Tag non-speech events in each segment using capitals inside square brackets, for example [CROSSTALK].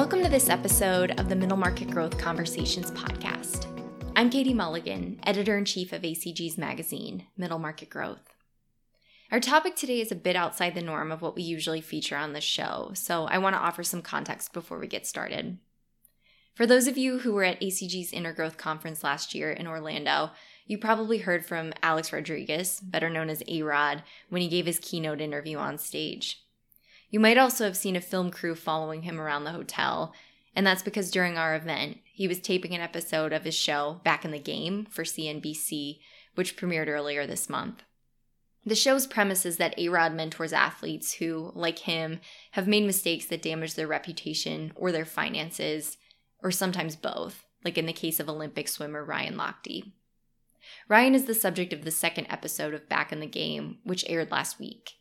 Welcome to this episode of the Middle Market Growth Conversations podcast. I'm Katie Mulligan, editor in chief of ACG's magazine, Middle Market Growth. Our topic today is a bit outside the norm of what we usually feature on the show, so I want to offer some context before we get started. For those of you who were at ACG's Intergrowth Conference last year in Orlando, you probably heard from Alex Rodriguez, better known as A Rod, when he gave his keynote interview on stage. You might also have seen a film crew following him around the hotel, and that's because during our event, he was taping an episode of his show Back in the Game for CNBC, which premiered earlier this month. The show's premise is that A-Rod mentors athletes who, like him, have made mistakes that damage their reputation or their finances, or sometimes both, like in the case of Olympic swimmer Ryan Lochte. Ryan is the subject of the second episode of Back in the Game, which aired last week.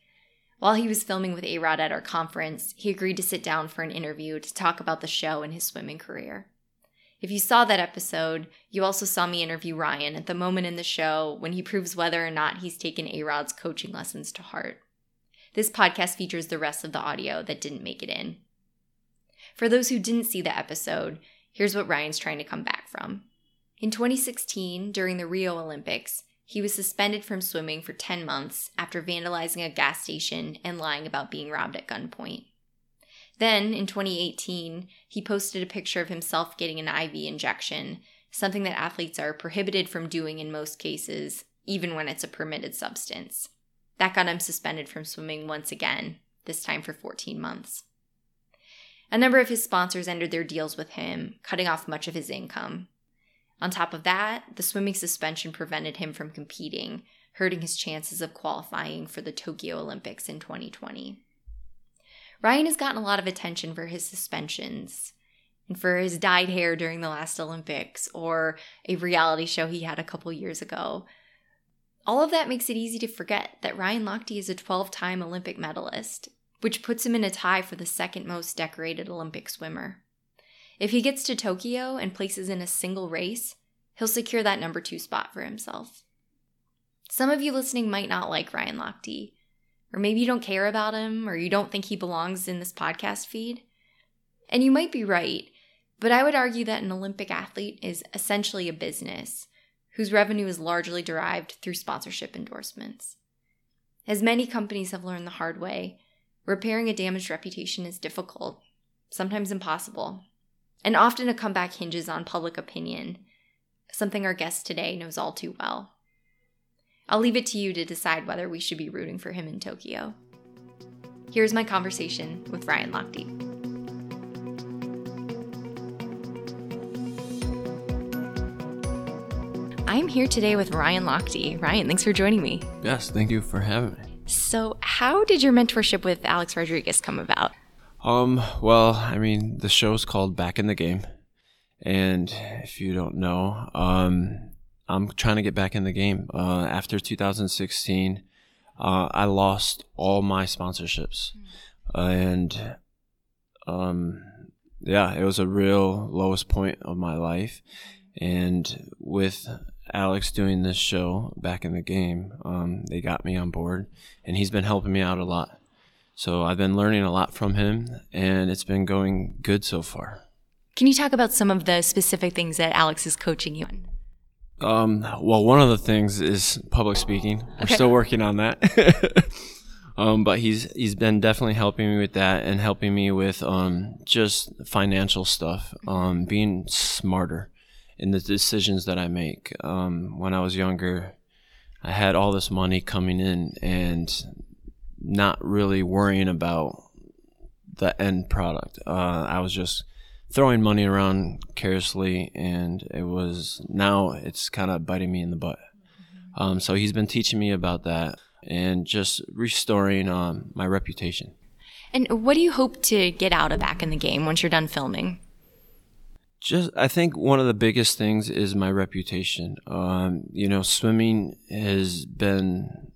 While he was filming with A-Rod at our conference, he agreed to sit down for an interview to talk about the show and his swimming career. If you saw that episode, you also saw me interview Ryan at the moment in the show when he proves whether or not he's taken A-Rod's coaching lessons to heart. This podcast features the rest of the audio that didn't make it in. For those who didn't see the episode, here's what Ryan's trying to come back from. In 2016, during the Rio Olympics, he was suspended from swimming for 10 months after vandalizing a gas station and lying about being robbed at gunpoint. Then, in 2018, he posted a picture of himself getting an IV injection, something that athletes are prohibited from doing in most cases, even when it's a permitted substance. That got him suspended from swimming once again, this time for 14 months. A number of his sponsors ended their deals with him, cutting off much of his income. On top of that, the swimming suspension prevented him from competing, hurting his chances of qualifying for the Tokyo Olympics in 2020. Ryan has gotten a lot of attention for his suspensions and for his dyed hair during the last Olympics or a reality show he had a couple years ago. All of that makes it easy to forget that Ryan Lochte is a 12 time Olympic medalist, which puts him in a tie for the second most decorated Olympic swimmer. If he gets to Tokyo and places in a single race, he'll secure that number two spot for himself. Some of you listening might not like Ryan Lochte, or maybe you don't care about him, or you don't think he belongs in this podcast feed. And you might be right, but I would argue that an Olympic athlete is essentially a business whose revenue is largely derived through sponsorship endorsements. As many companies have learned the hard way, repairing a damaged reputation is difficult, sometimes impossible. And often a comeback hinges on public opinion, something our guest today knows all too well. I'll leave it to you to decide whether we should be rooting for him in Tokyo. Here's my conversation with Ryan Lochte. I'm here today with Ryan Lochte. Ryan, thanks for joining me. Yes, thank you for having me. So, how did your mentorship with Alex Rodriguez come about? Um, well, I mean, the show's called Back in the Game. And if you don't know, um, I'm trying to get back in the game. Uh, after 2016, uh, I lost all my sponsorships. Uh, and, um, yeah, it was a real lowest point of my life. And with Alex doing this show back in the game, um, they got me on board, and he's been helping me out a lot. So I've been learning a lot from him, and it's been going good so far. Can you talk about some of the specific things that Alex is coaching you in? Um, well, one of the things is public speaking. We're okay. still working on that. [LAUGHS] um, but he's he's been definitely helping me with that and helping me with um, just financial stuff, um, being smarter in the decisions that I make. Um, when I was younger, I had all this money coming in, and not really worrying about the end product. Uh, I was just throwing money around carelessly, and it was now it's kind of biting me in the butt. Um, so he's been teaching me about that and just restoring um, my reputation. And what do you hope to get out of back in the game once you're done filming? Just, I think one of the biggest things is my reputation. Um, you know, swimming has been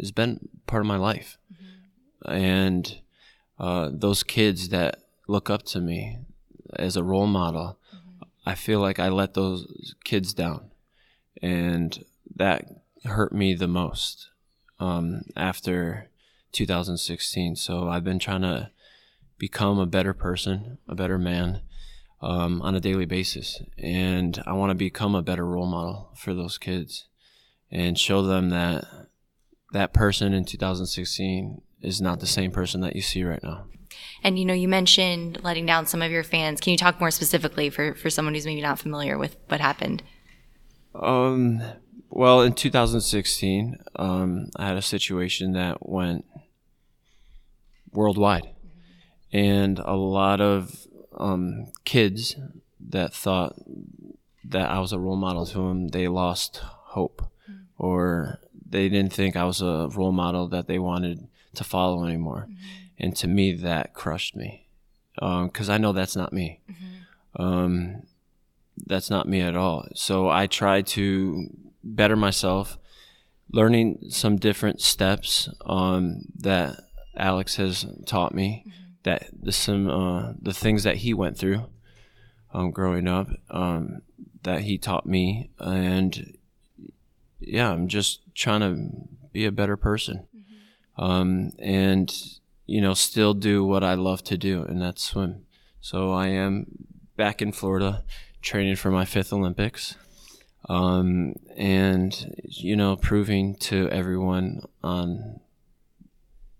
has been part of my life. Mm-hmm. And uh, those kids that look up to me as a role model, mm-hmm. I feel like I let those kids down. And that hurt me the most um, after 2016. So I've been trying to become a better person, a better man um, on a daily basis. And I want to become a better role model for those kids and show them that that person in 2016 is not the same person that you see right now. And you know, you mentioned letting down some of your fans. Can you talk more specifically for for someone who's maybe not familiar with what happened? Um, well, in 2016, um, I had a situation that went worldwide, and a lot of um, kids that thought that I was a role model to them, they lost hope, or they didn't think I was a role model that they wanted to follow anymore. Mm-hmm. And to me, that crushed me because um, I know that's not me. Mm-hmm. Um, that's not me at all. So I try to better myself, learning some different steps um, that Alex has taught me. Mm-hmm. That the some uh, the things that he went through um, growing up um, that he taught me, and yeah, I'm just trying to be a better person, mm-hmm. um, and you know, still do what I love to do, and that's swim. So I am back in Florida, training for my fifth Olympics, um, and you know, proving to everyone on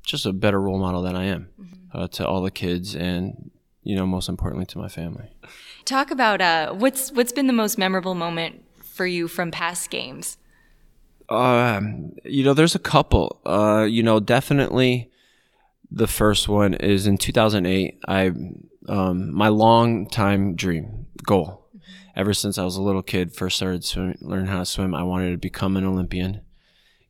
just a better role model than I am mm-hmm. uh, to all the kids, and you know, most importantly, to my family. Talk about uh, what's what's been the most memorable moment for you from past games. Um, you know, there's a couple. Uh, you know, definitely the first one is in 2008. I um, my long time dream goal, mm-hmm. ever since I was a little kid, first started swim, learn how to swim. I wanted to become an Olympian,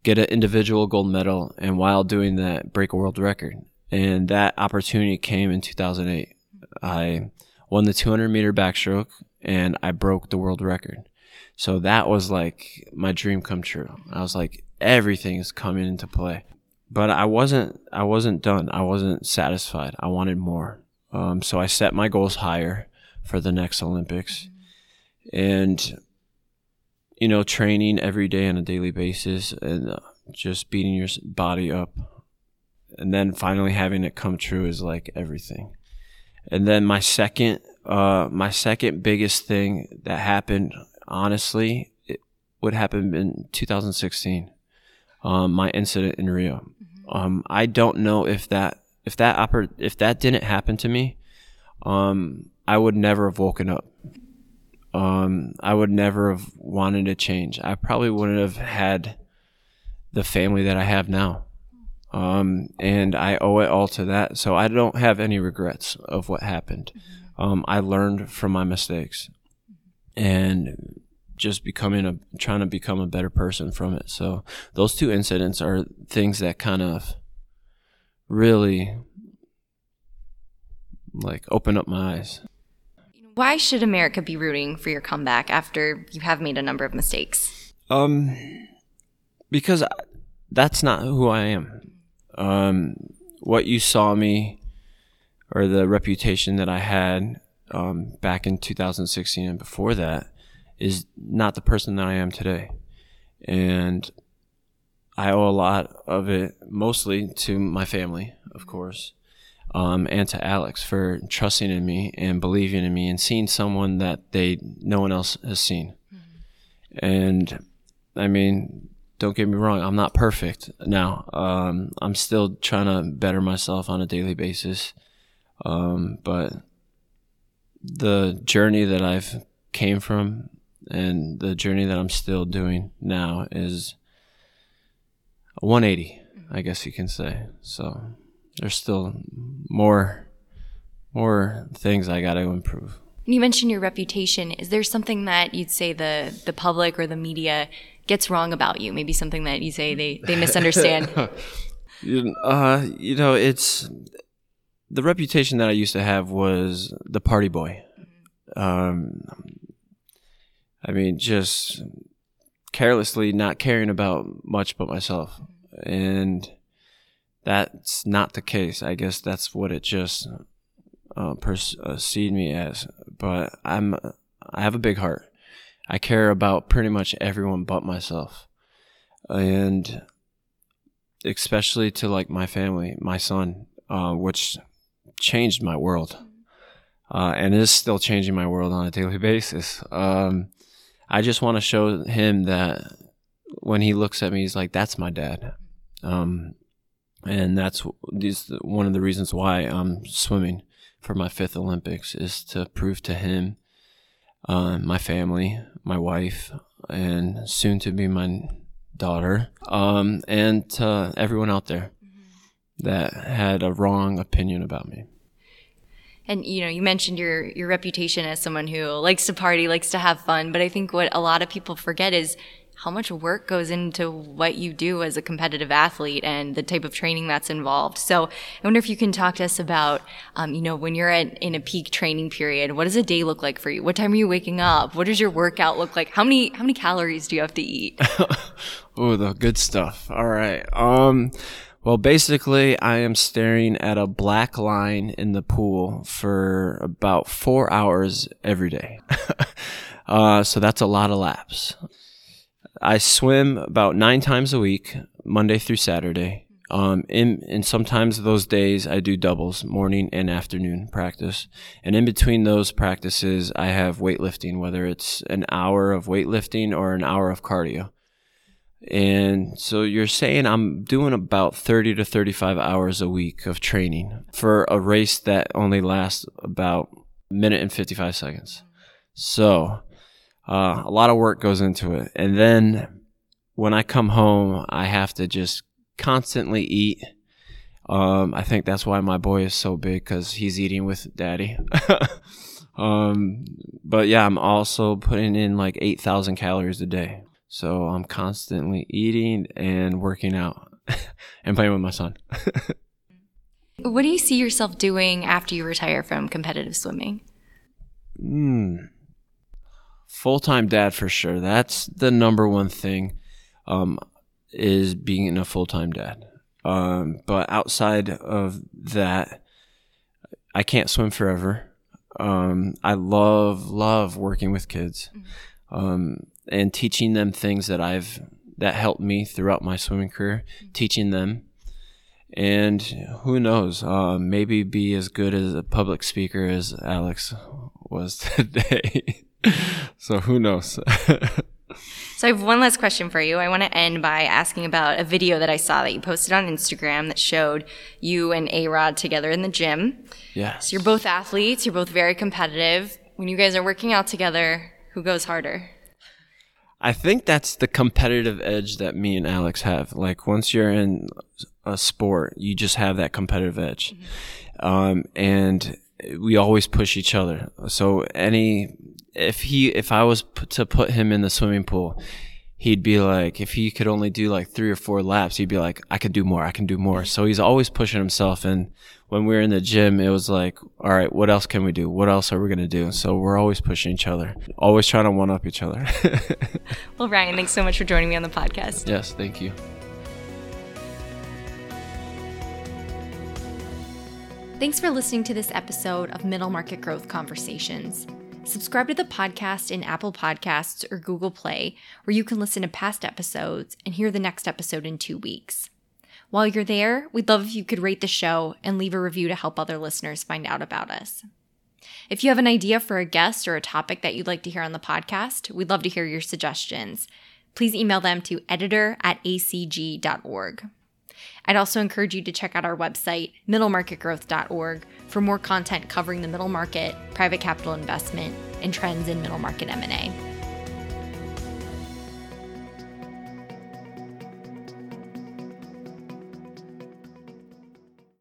get an individual gold medal, and while doing that, break a world record. And that opportunity came in 2008. I won the 200 meter backstroke, and I broke the world record. So that was like my dream come true. I was like, everything is coming into play. But I wasn't, I wasn't done. I wasn't satisfied. I wanted more. Um, so I set my goals higher for the next Olympics. And, you know, training every day on a daily basis and uh, just beating your body up. And then finally having it come true is like everything. And then my second, uh, my second biggest thing that happened honestly, it would happen in 2016. Um, my incident in Rio. Mm-hmm. Um, I don't know if that if that oper- if that didn't happen to me, um, I would never have woken up. Um, I would never have wanted to change. I probably wouldn't have had the family that I have now. Um, and I owe it all to that. So I don't have any regrets of what happened. Mm-hmm. Um, I learned from my mistakes and just becoming a trying to become a better person from it. So those two incidents are things that kind of really like open up my eyes. Why should America be rooting for your comeback after you have made a number of mistakes? Um because that's not who I am. Um what you saw me or the reputation that I had um, back in 2016 and before that is not the person that I am today. And I owe a lot of it mostly to my family, of course, um, and to Alex for trusting in me and believing in me and seeing someone that they no one else has seen. Mm-hmm. And I mean, don't get me wrong, I'm not perfect now. Um, I'm still trying to better myself on a daily basis. Um, but the journey that I've came from and the journey that I'm still doing now is 180, I guess you can say. So there's still more more things I got to improve. You mentioned your reputation. Is there something that you'd say the the public or the media gets wrong about you? Maybe something that you say they they misunderstand. [LAUGHS] uh, you know, it's the reputation that I used to have was the party boy. Um, I mean, just carelessly not caring about much but myself. And that's not the case. I guess that's what it just uh, perceived me as. But I'm, I have a big heart. I care about pretty much everyone but myself. And especially to like my family, my son, uh, which changed my world, uh, and is still changing my world on a daily [LAUGHS] basis. Um, I just want to show him that when he looks at me, he's like, "That's my dad," um, and that's this one of the reasons why I'm swimming for my fifth Olympics is to prove to him, uh, my family, my wife, and soon to be my daughter, um, and to everyone out there that had a wrong opinion about me. And you know, you mentioned your your reputation as someone who likes to party, likes to have fun, but I think what a lot of people forget is how much work goes into what you do as a competitive athlete and the type of training that's involved. So I wonder if you can talk to us about, um, you know, when you're at, in a peak training period, what does a day look like for you? What time are you waking up? What does your workout look like? How many, how many calories do you have to eat? [LAUGHS] oh, the good stuff. All right. Um, well, basically, I am staring at a black line in the pool for about four hours every day. [LAUGHS] uh, so that's a lot of laps. I swim about nine times a week, Monday through Saturday. Um, in, and sometimes those days I do doubles, morning and afternoon practice. And in between those practices, I have weightlifting, whether it's an hour of weightlifting or an hour of cardio. And so you're saying I'm doing about 30 to 35 hours a week of training for a race that only lasts about a minute and 55 seconds. So uh, a lot of work goes into it. And then when I come home, I have to just constantly eat. Um, I think that's why my boy is so big because he's eating with daddy. [LAUGHS] um, but yeah, I'm also putting in like 8,000 calories a day. So I'm constantly eating and working out [LAUGHS] and playing with my son. what do you see yourself doing after you retire from competitive swimming? Hmm full time dad for sure. That's the number one thing. Um, is being a full time dad. Um, but outside of that, I can't swim forever. Um, I love love working with kids, mm-hmm. um, and teaching them things that I've that helped me throughout my swimming career. Mm-hmm. Teaching them, and who knows, uh, maybe be as good as a public speaker as Alex was [LAUGHS] today. so who knows? [LAUGHS] So I have one last question for you. I want to end by asking about a video that I saw that you posted on Instagram that showed you and A Rod together in the gym. Yes. So you're both athletes, you're both very competitive. When you guys are working out together, who goes harder? I think that's the competitive edge that me and Alex have. Like once you're in a sport, you just have that competitive edge. Mm-hmm. Um, and we always push each other. So any if he if I was p- to put him in the swimming pool, he'd be like if he could only do like three or four laps, he'd be like I could do more, I can do more. So he's always pushing himself and when we were in the gym, it was like, all right, what else can we do? What else are we going to do? So we're always pushing each other, always trying to one up each other. [LAUGHS] well, Ryan, thanks so much for joining me on the podcast. Yes, thank you. Thanks for listening to this episode of Middle Market Growth Conversations. Subscribe to the podcast in Apple Podcasts or Google Play, where you can listen to past episodes and hear the next episode in two weeks. While you're there, we'd love if you could rate the show and leave a review to help other listeners find out about us. If you have an idea for a guest or a topic that you'd like to hear on the podcast, we'd love to hear your suggestions. Please email them to editor at acg.org. I'd also encourage you to check out our website, middlemarketgrowth.org, for more content covering the middle market, private capital investment, and trends in middle market M&A.